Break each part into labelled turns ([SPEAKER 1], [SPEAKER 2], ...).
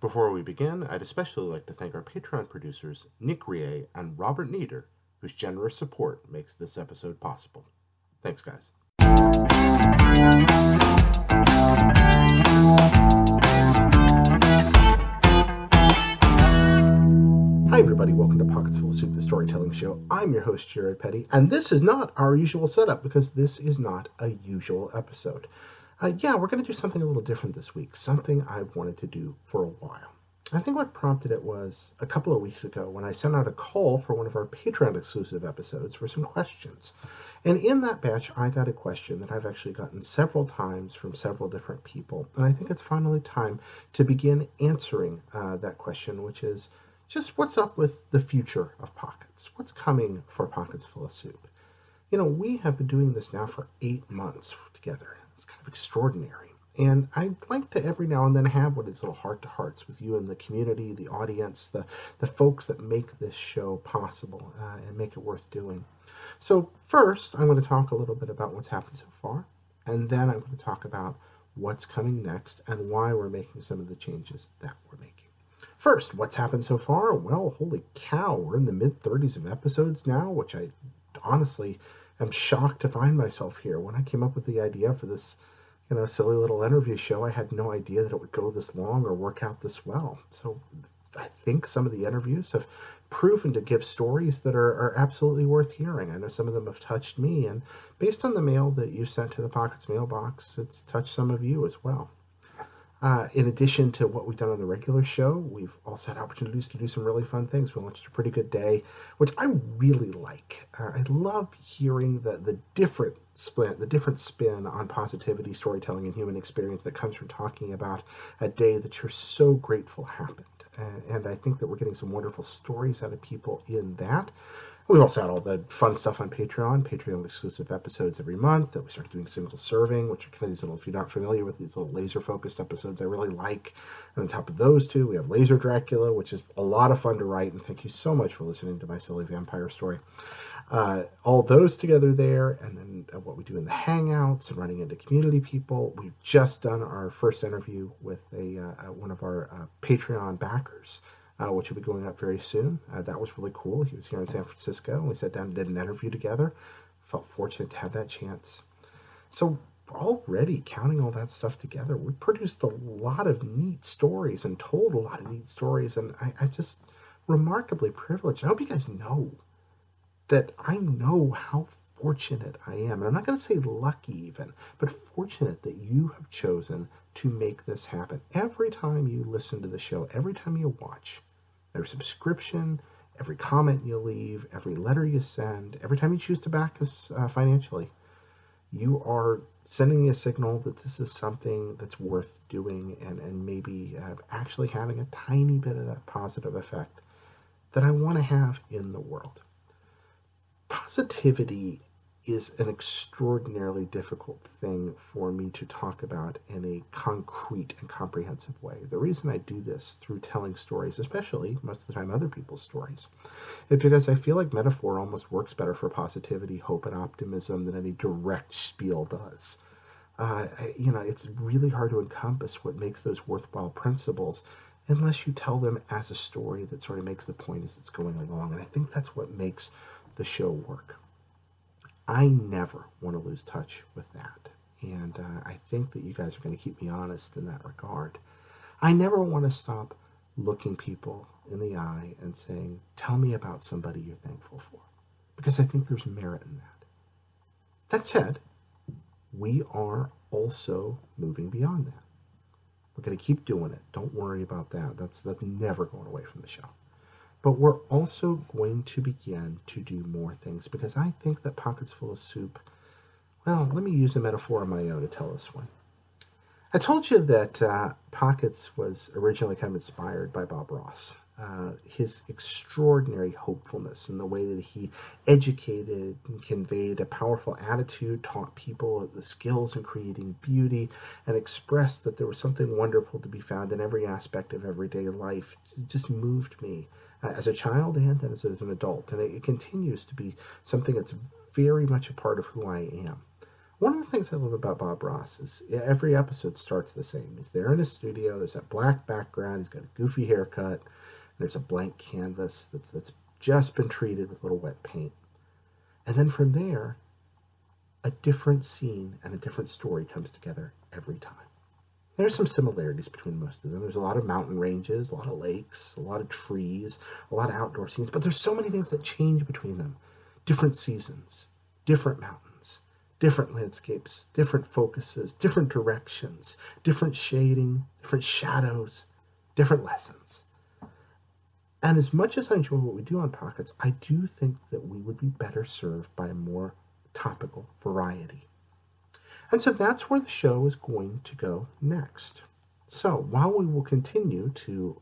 [SPEAKER 1] Before we begin, I'd especially like to thank our Patreon producers, Nick Rie and Robert Nieder, whose generous support makes this episode possible. Thanks, guys. Hi, everybody. Welcome to Pockets Full of Soup, the storytelling show. I'm your host, Jared Petty, and this is not our usual setup because this is not a usual episode. Uh, yeah, we're going to do something a little different this week, something I've wanted to do for a while. I think what prompted it was a couple of weeks ago when I sent out a call for one of our Patreon exclusive episodes for some questions. And in that batch, I got a question that I've actually gotten several times from several different people. And I think it's finally time to begin answering uh, that question, which is just what's up with the future of Pockets? What's coming for Pockets Full of Soup? You know, we have been doing this now for eight months together. It's kind of extraordinary. And I'd like to every now and then have what is a little heart to hearts with you and the community, the audience, the, the folks that make this show possible uh, and make it worth doing. So, first, I'm going to talk a little bit about what's happened so far, and then I'm going to talk about what's coming next and why we're making some of the changes that we're making. First, what's happened so far? Well, holy cow, we're in the mid 30s of episodes now, which I honestly am shocked to find myself here. When I came up with the idea for this, you know, silly little interview show, I had no idea that it would go this long or work out this well. So I think some of the interviews have proven to give stories that are, are absolutely worth hearing. I know some of them have touched me, and based on the mail that you sent to the Pockets mailbox, it's touched some of you as well. Uh, in addition to what we've done on the regular show, we've also had opportunities to do some really fun things. We launched a pretty good day, which I really like. Uh, I love hearing the the different spin, the different spin on positivity, storytelling, and human experience that comes from talking about a day that you're so grateful happened. Uh, and I think that we're getting some wonderful stories out of people in that. We've also had all the fun stuff on Patreon, Patreon exclusive episodes every month. That we started doing single serving, which are kind of these little, if you're not familiar with these little laser focused episodes, I really like. And on top of those two, we have Laser Dracula, which is a lot of fun to write. And thank you so much for listening to my silly vampire story. Uh, all those together there, and then uh, what we do in the Hangouts and running into community people. We've just done our first interview with a uh, one of our uh, Patreon backers uh, which will be going up very soon. Uh, that was really cool. He was here in San Francisco. And we sat down and did an interview together. Felt fortunate to have that chance. So already counting all that stuff together, we produced a lot of neat stories and told a lot of neat stories, and I, I'm just remarkably privileged. I hope you guys know that I know how fortunate I am. And I'm not going to say lucky even, but fortunate that you have chosen to make this happen. Every time you listen to the show, every time you watch, every subscription, every comment you leave, every letter you send, every time you choose to back us uh, financially, you are sending me a signal that this is something that's worth doing and, and maybe uh, actually having a tiny bit of that positive effect that I want to have in the world. Positivity is an extraordinarily difficult thing for me to talk about in a concrete and comprehensive way. The reason I do this through telling stories, especially most of the time other people's stories, is because I feel like metaphor almost works better for positivity, hope, and optimism than any direct spiel does. Uh, you know, it's really hard to encompass what makes those worthwhile principles unless you tell them as a story that sort of makes the point as it's going along. And I think that's what makes the show work. I never want to lose touch with that. And uh, I think that you guys are going to keep me honest in that regard. I never want to stop looking people in the eye and saying, Tell me about somebody you're thankful for. Because I think there's merit in that. That said, we are also moving beyond that. We're going to keep doing it. Don't worry about that. That's, that's never going away from the show. But we're also going to begin to do more things because I think that Pockets Full of Soup, well, let me use a metaphor of my own to tell this one. I told you that uh, Pockets was originally kind of inspired by Bob Ross. Uh, his extraordinary hopefulness and the way that he educated and conveyed a powerful attitude, taught people the skills in creating beauty, and expressed that there was something wonderful to be found in every aspect of everyday life. It just moved me as a child and as, as an adult. And it, it continues to be something that's very much a part of who I am. One of the things I love about Bob Ross is every episode starts the same. He's there in his studio. There's that black background. He's got a goofy haircut. There's a blank canvas that's that's just been treated with a little wet paint. And then from there, a different scene and a different story comes together every time. There's some similarities between most of them. There's a lot of mountain ranges, a lot of lakes, a lot of trees, a lot of outdoor scenes, but there's so many things that change between them. Different seasons, different mountains, different landscapes, different focuses, different directions, different shading, different shadows, different lessons. And as much as I enjoy what we do on Pockets, I do think that we would be better served by a more topical variety. And so that's where the show is going to go next. So while we will continue to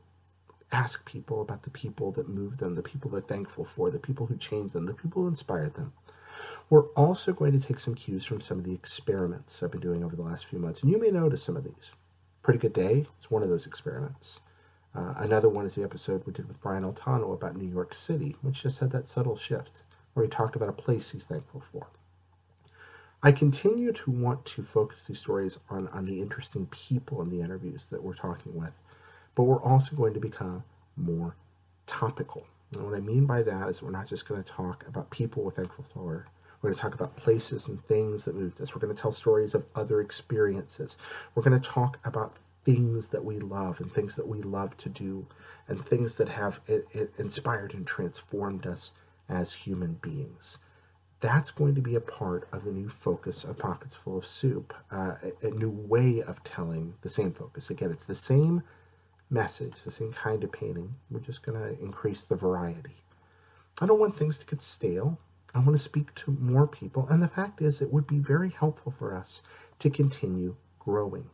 [SPEAKER 1] ask people about the people that moved them, the people they're thankful for, the people who changed them, the people who inspired them, we're also going to take some cues from some of the experiments I've been doing over the last few months. And you may notice some of these. Pretty Good Day is one of those experiments. Uh, another one is the episode we did with Brian Altano about New York City, which just had that subtle shift where he talked about a place he's thankful for. I continue to want to focus these stories on, on the interesting people in the interviews that we're talking with, but we're also going to become more topical. And what I mean by that is we're not just going to talk about people thankful for. We're going to talk about places and things that moved us. We're going to tell stories of other experiences. We're going to talk about things that we love and things that we love to do and things that have inspired and transformed us as human beings that's going to be a part of the new focus of Pockets Full of Soup, uh, a, a, new way of telling the same focus. Again, it's the same message, the same kind of painting. We're just going to increase the variety. I don't want things to get stale. I want to speak to more people. And the fact is, it would be very helpful for us to continue growing.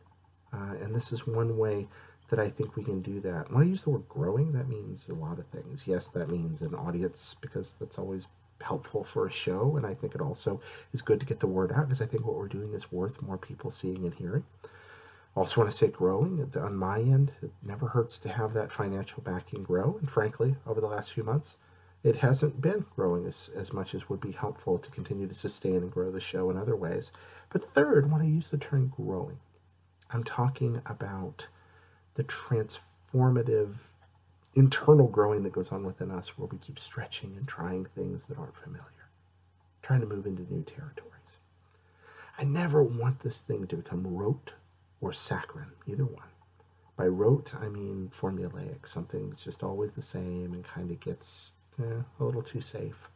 [SPEAKER 1] Uh, and this is one way that I think we can do that. When I use the word growing, that means a lot of things. Yes, that means an audience, because that's always helpful for a show, and I think it also is good to get the word out because I think what we're doing is worth more people seeing and hearing. Also, want to say growing on my end, it never hurts to have that financial backing grow. And frankly, over the last few months, it hasn't been growing as, as much as would be helpful to continue to sustain and grow the show in other ways. But third, when I use the term growing, I'm talking about the transformative internal growing that goes on within us where we keep stretching and trying things that aren't familiar, trying to move into new territories. I never want this thing to become rote or saccharine, either one. By rote, I mean formulaic, something that's just always the same and kind of gets eh, a little too safe.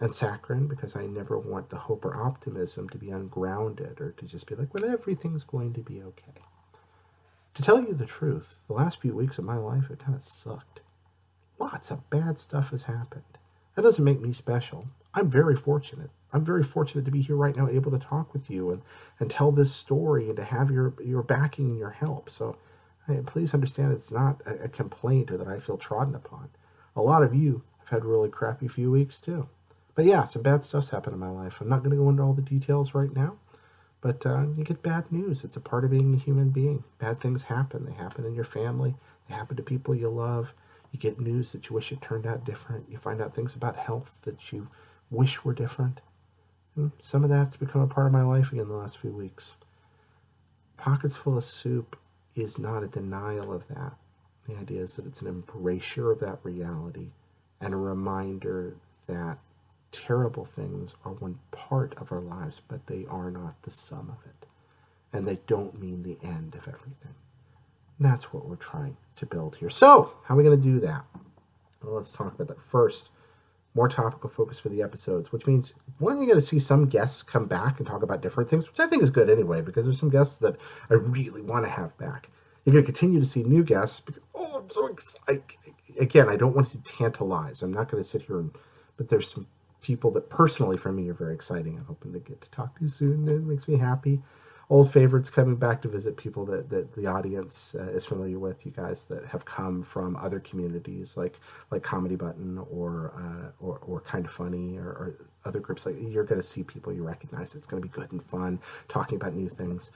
[SPEAKER 1] And saccharine, because I never want the hope or optimism to be ungrounded or to just be like, well, everything's going to be okay. To tell you the truth, the last few weeks of my life, have kind of sucked. Lots of bad stuff has happened. That doesn't make me special. I'm very fortunate. I'm very fortunate to be here right now, able to talk with you and, and tell this story and to have your, your backing and your help. So hey, please understand it's not a, a complaint or that I feel trodden upon. A lot of you have had really crappy few weeks too. But yeah, some bad stuff's happened in my life. I'm not going to go into all the details right now. But uh, you get bad news. It's a part of being a human being. Bad things happen. They happen in your family. They happen to people you love. You get news that you wish it turned out different. You find out things about health that you wish were different. And some of that's become a part of my life again the last few weeks. Pockets Full of Soup is not a denial of that. The idea is that it's an embrasure of that reality and a reminder that terrible things are one part of our lives, but they are not the sum of it. And they don't mean the end of everything. And that's what we're trying to build here. So, how are we going to do that? Well, let's talk about that first. More topical focus for the episodes, which means one, you're going to see some guests come back and talk about different things, which I think is good anyway, because there's some guests that I really want to have back. You're going to continue to see new guests because, oh, I'm so excited. Again, I don't want to tantalize. I'm not going to sit here and, but there's some people that personally for me are very exciting. I'm hoping to get to talk to you soon. It makes me happy. Old favorites coming back to visit people that, that the audience uh, is familiar with. You guys that have come from other communities like like Comedy Button or uh, or, or Kind of Funny or, or other groups. Like you're going to see people you recognize. It's going to be good and fun talking about new things.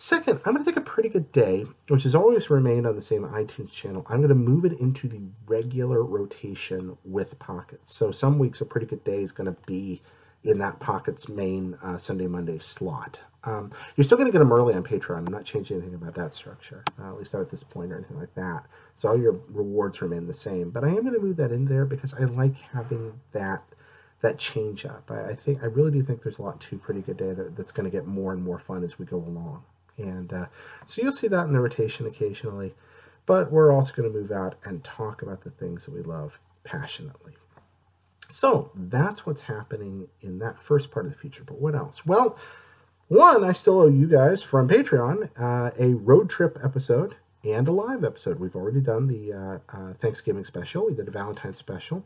[SPEAKER 1] Second, I'm going to take a pretty good day, which has always remained on the same iTunes channel. I'm going to move it into the regular rotation with pockets. So some weeks a pretty good day is going to be in that Pockets main uh, Sunday Monday slot. Um, you're still going to get them early on Patreon. I'm not changing anything about that structure, uh, at least not at this point or anything like that. So all your rewards remain the same. But I am going to move that in there because I like having that that change up. I, I think I really do think there's a lot to Pretty Good Day that, that's going to get more and more fun as we go along. And uh, so you'll see that in the rotation occasionally. But we're also going to move out and talk about the things that we love passionately. So that's what's happening in that first part of the future. But what else? Well, one, I still owe you guys from Patreon uh, a road trip episode and a live episode. We've already done the uh, uh, Thanksgiving special, we did a Valentine's special.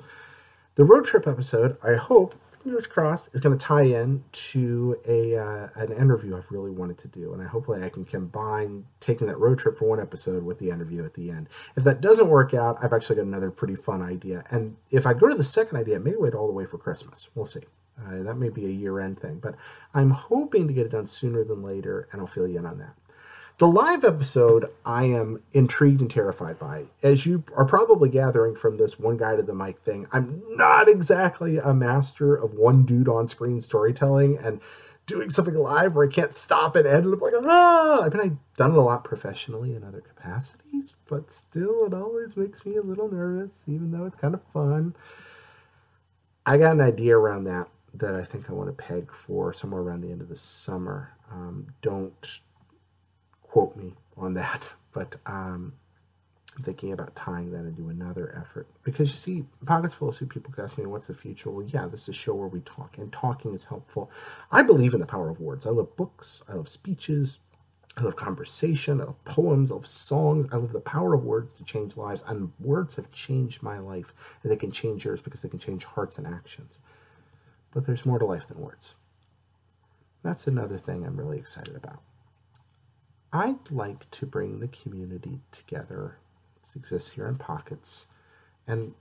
[SPEAKER 1] The road trip episode, I hope, fingers crossed, is going to tie in to a uh, an interview I've really wanted to do, and I hopefully I can combine taking that road trip for one episode with the interview at the end. If that doesn't work out, I've actually got another pretty fun idea, and if I go to the second idea, it may wait all the way for Christmas. We'll see. Uh, that may be a year end thing, but I'm hoping to get it done sooner than later, and I'll fill you in on that. The live episode, I am intrigued and terrified by. As you are probably gathering from this one guy to the mic thing, I'm not exactly a master of one dude on screen storytelling and doing something live where I can't stop and end. I'm like, ah! I mean, I've done it a lot professionally in other capacities, but still, it always makes me a little nervous, even though it's kind of fun. I got an idea around that that I think I want to peg for somewhere around the end of the summer. Um, don't quote me on that, but um, I'm thinking about tying that into another effort. Because you see, Pockets Full of Soup, people ask me, what's the future? Well, yeah, this is a show where we talk, and talking is helpful. I believe in the power of words. I love books, I love speeches, I love conversation, I love poems, I love songs. I love the power of words to change lives. And words have changed my life, and they can change yours because they can change hearts and actions. But there's more to life than words. That's another thing I'm really excited about. I'd like to bring the community together, this exists here in pockets, and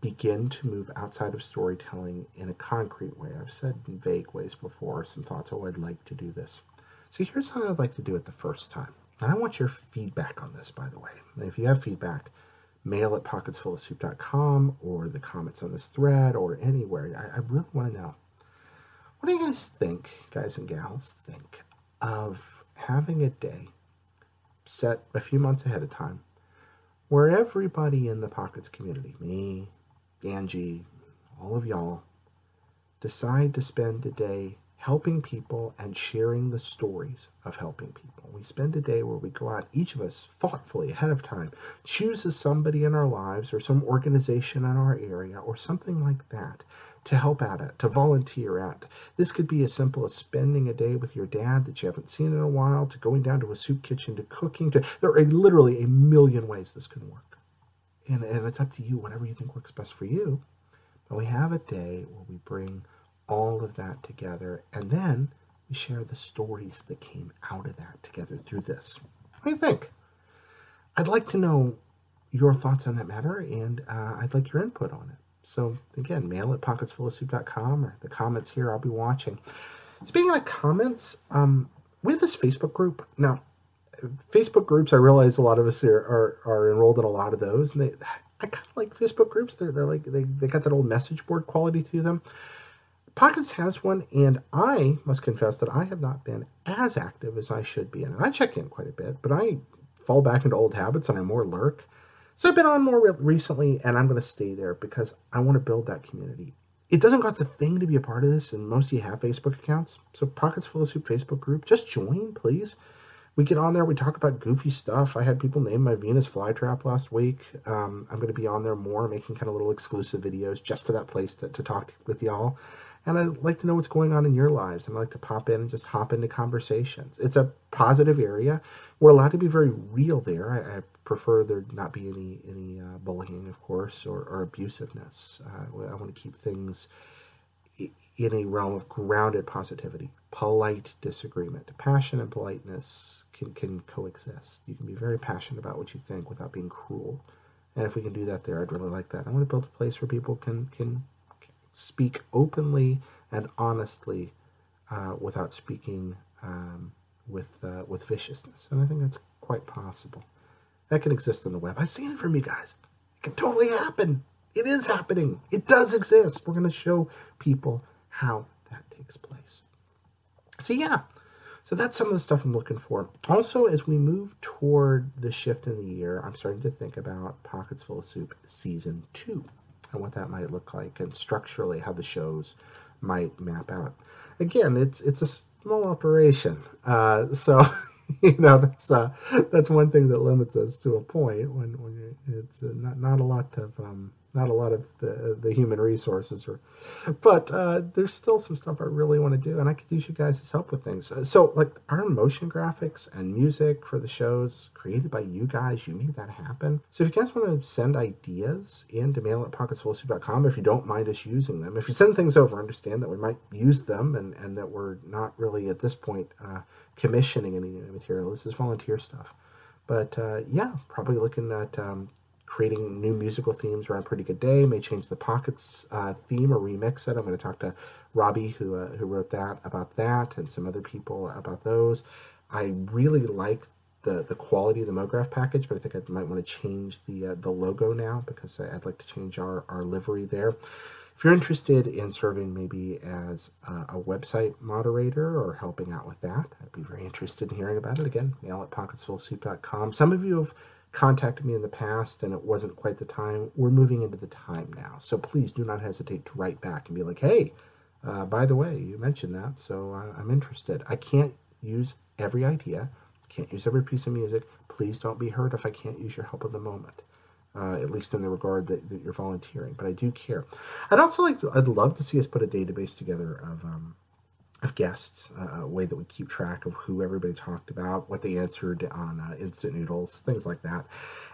[SPEAKER 1] begin to move outside of storytelling in a concrete way. I've said in vague ways before some thoughts, oh, I'd like to do this. So here's how I'd like to do it the first time. And I want your feedback on this, by the way. And if you have feedback, mail at pocketsfullofsoup.com or the comments on this thread or anywhere. I, I really want to know. What do you guys think, guys and gals, think of having a day set a few months ahead of time where everybody in the Pockets community, me, Angie, all of y'all, decide to spend a day helping people and sharing the stories of helping people. We spend a day where we go out, each of us thoughtfully ahead of time, chooses somebody in our lives or some organization in our area or something like that to help at, to volunteer at. This could be as simple as spending a day with your dad that you haven't seen in a while, to going down to a soup kitchen, to cooking. To there are literally a million ways this can work, and and it's up to you, whatever you think works best for you. But we have a day where we bring all of that together, and then we share the stories that came out of that together through this. What do you think? I'd like to know your thoughts on that matter, and uh, I'd like your input on it. So again, mail at pocketsfullofsoup.com or the comments here. I'll be watching. Speaking of comments, um, we have this Facebook group now. Facebook groups, I realize a lot of us are, are, are enrolled in a lot of those, and they I kind of like Facebook groups. They're they're like they they got that old message board quality to them. Pockets has one, and I must confess that I have not been as active as I should be it. I check in quite a bit, but I fall back into old habits and I more lurk. So I've been on more re- recently, and I'm going to stay there because I want to build that community. It doesn't cost a thing to be a part of this, and most of you have Facebook accounts. So Pockets Full of Soup Facebook group, just join, please. We get on there, we talk about goofy stuff. I had people name my Venus flytrap last week. Um, I'm going to be on there more, making kind of little exclusive videos just for that place to, to talk with y'all. And I'd like to know what's going on in your lives. And I like to pop in and just hop into conversations. It's a positive area. We're allowed to be very real there. I, I prefer there not be any any uh, bullying, of course, or, or abusiveness. Uh, I want to keep things in a realm of grounded positivity, polite disagreement. Passion and politeness can, can coexist. You can be very passionate about what you think without being cruel. And if we can do that there, I'd really like that. I want to build a place where people can can speak openly and honestly uh, without speaking um, with uh, with viciousness. And I think that's quite possible. That can exist on the web. I've seen it from you guys. It can totally happen. It is happening. It does exist. We're going to show people how that takes place. So, yeah, so that's some of the stuff I'm looking for. Also, as we move toward the shift in the year, I'm starting to think about Pockets Full of Soup season two and what that might look like, and structurally how the shows might map out. Again, it's it's a small operation, uh, so you know that's uh, that's one thing that limits us to a point when when it's uh, not not a lot of um, not a lot of the, the human resources or but uh, there's still some stuff i really want to do and i could use you guys' help with things. Uh, so like our motion graphics and music for the shows created by you guys you made that happen? So if you guys want to send ideas in to mail at pocketsfullsoup.com if you don't mind us using them if you send things over understand that we might use them and, and that we're not really at this point uh, commissioning any material. This is volunteer stuff. But uh, yeah probably looking at um, creating new musical themes around Pretty Good Day. May change the Pockets uh, theme or remix it. I'm going to talk to Robbie, who uh, who wrote that, about that, and some other people about those. I really like the the quality of the MoGraph package, but I think I might want to change the uh, the logo now because I'd like to change our our livery there. If you're interested in serving maybe as a, a website moderator or helping out with that, I'd be very interested in hearing about it. Again, mail at pocketsfullsoup.com. Some of you have contacted me in the past and it wasn't quite the time. We're moving into the time now. So please do not hesitate to write back and be like, hey, uh, by the way, you mentioned that, so I, I'm interested. I can't use every idea, can't use every piece of music. Please don't be hurt if I can't use your help at the moment. Uh, at least in the regard that, that, you're volunteering, but I do care. I'd also like, I'd love to see us put a database together of um, of guests, uh, a way that we keep track of who everybody talked about, what they answered on uh, Instant Noodles, things like that.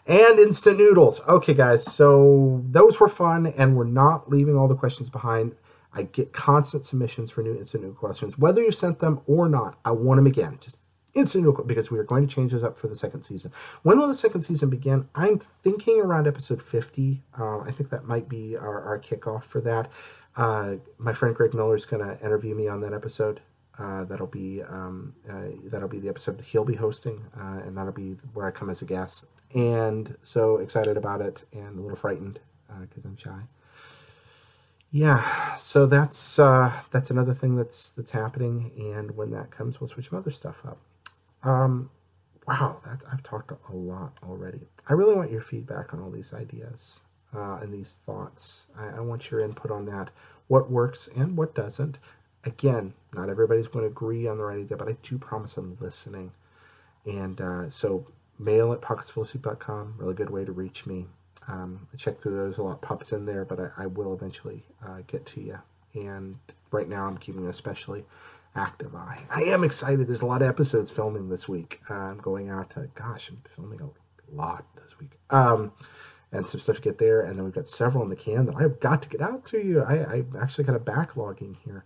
[SPEAKER 1] And Instant Noodles. Okay, guys, so those were fun, and we're not leaving all the questions behind. I get constant submissions for new Instant Noodle questions. Whether you sent them or not, I want them again. Just Instant Noodle, because we are going to change those up for the second season. When will the second season begin? I'm thinking around episode 50. Uh, I think that might be our, our kickoff for that. Uh, my friend Greg Miller is going to interview me on that episode. Uh, that'll be um, uh, that'll be the episode he'll be hosting, uh, and that'll be where I come as a guest. And so excited about it, and a little frightened because uh, I'm shy. Yeah, so that's uh, that's another thing that's that's happening, and when that comes, we'll switch some other stuff up. Um, wow, that's I've talked a lot already. I really want your feedback on all these ideas uh, and these thoughts. I, I, want your input on that. What works and what doesn't. Again, not everybody's going to agree on the right idea, but I do promise I'm listening. And uh, so, mail at pocketsfullsoup.com, really good way to reach me. Um, I check through those, a lot pops in there, but I, I will eventually uh, get to you. And right now, I'm keeping an especially active eye. I am excited. There's a lot of episodes filming this week. Uh, I'm going out to, gosh, I'm filming a lot this week. Um, and some stuff to get there. And then we've got several in the can that I've got to get out to you. I, I'm actually kind of backlogging here.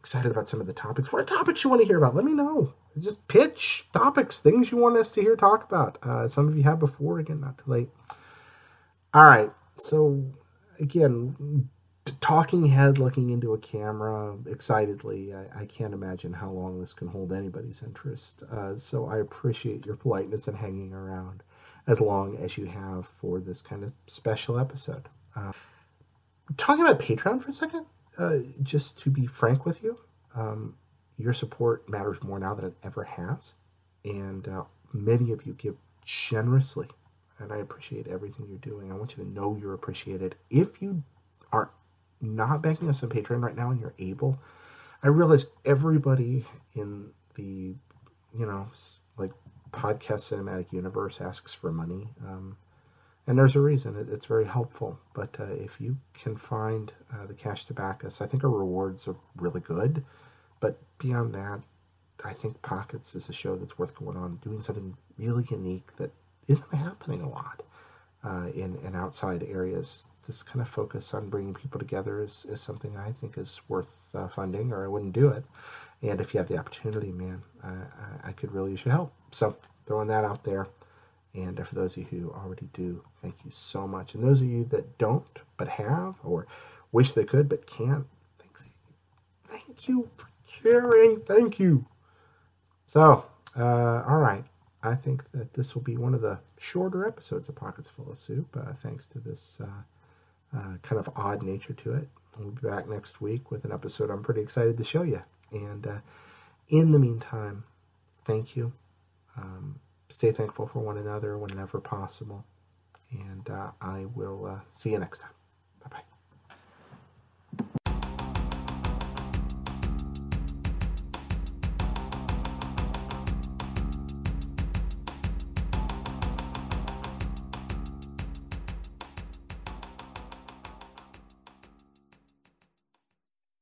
[SPEAKER 1] Excited about some of the topics. What are topics you want to hear about? Let me know. Just pitch topics, things you want us to hear talk about. Uh, some of you have before. Again, not too late. All right. So again, talking head looking into a camera excitedly. I, I, can't imagine how long this can hold anybody's interest. Uh, so I appreciate your politeness and hanging around as long as you have for this kind of special episode. Uh, talking about Patreon for a second, uh, just to be frank with you, um, your support matters more now than it ever has. And uh, many of you give generously, and I appreciate everything you're doing. I want you to know you're appreciated. If you are not backing us on Patreon right now and you're able, I realize everybody in the, you know, like podcast cinematic universe asks for money. Um, and there's a reason. It, it's very helpful. But uh, if you can find uh, the cash to back us, I think our rewards are really good. But beyond that, I think Pockets is a show that's worth going on, doing something really unique that isn't happening a lot uh, in, in outside areas. This kind of focus on bringing people together is, is something I think is worth uh, funding, or I wouldn't do it. And if you have the opportunity, man, I, I could really use your help. So throwing that out there. And for those of you who already do, thank you so much. And those of you that don't but have, or wish they could but can't. Thank you for caring. Thank you. So, uh, all right. I think that this will be one of the shorter episodes of Pockets Full of Soup, uh, thanks to this uh, uh, kind of odd nature to it. We'll be back next week with an episode I'm pretty excited to show you. And uh, in the meantime, thank you. Um, stay thankful for one another whenever possible. And uh, I will uh, see you next time.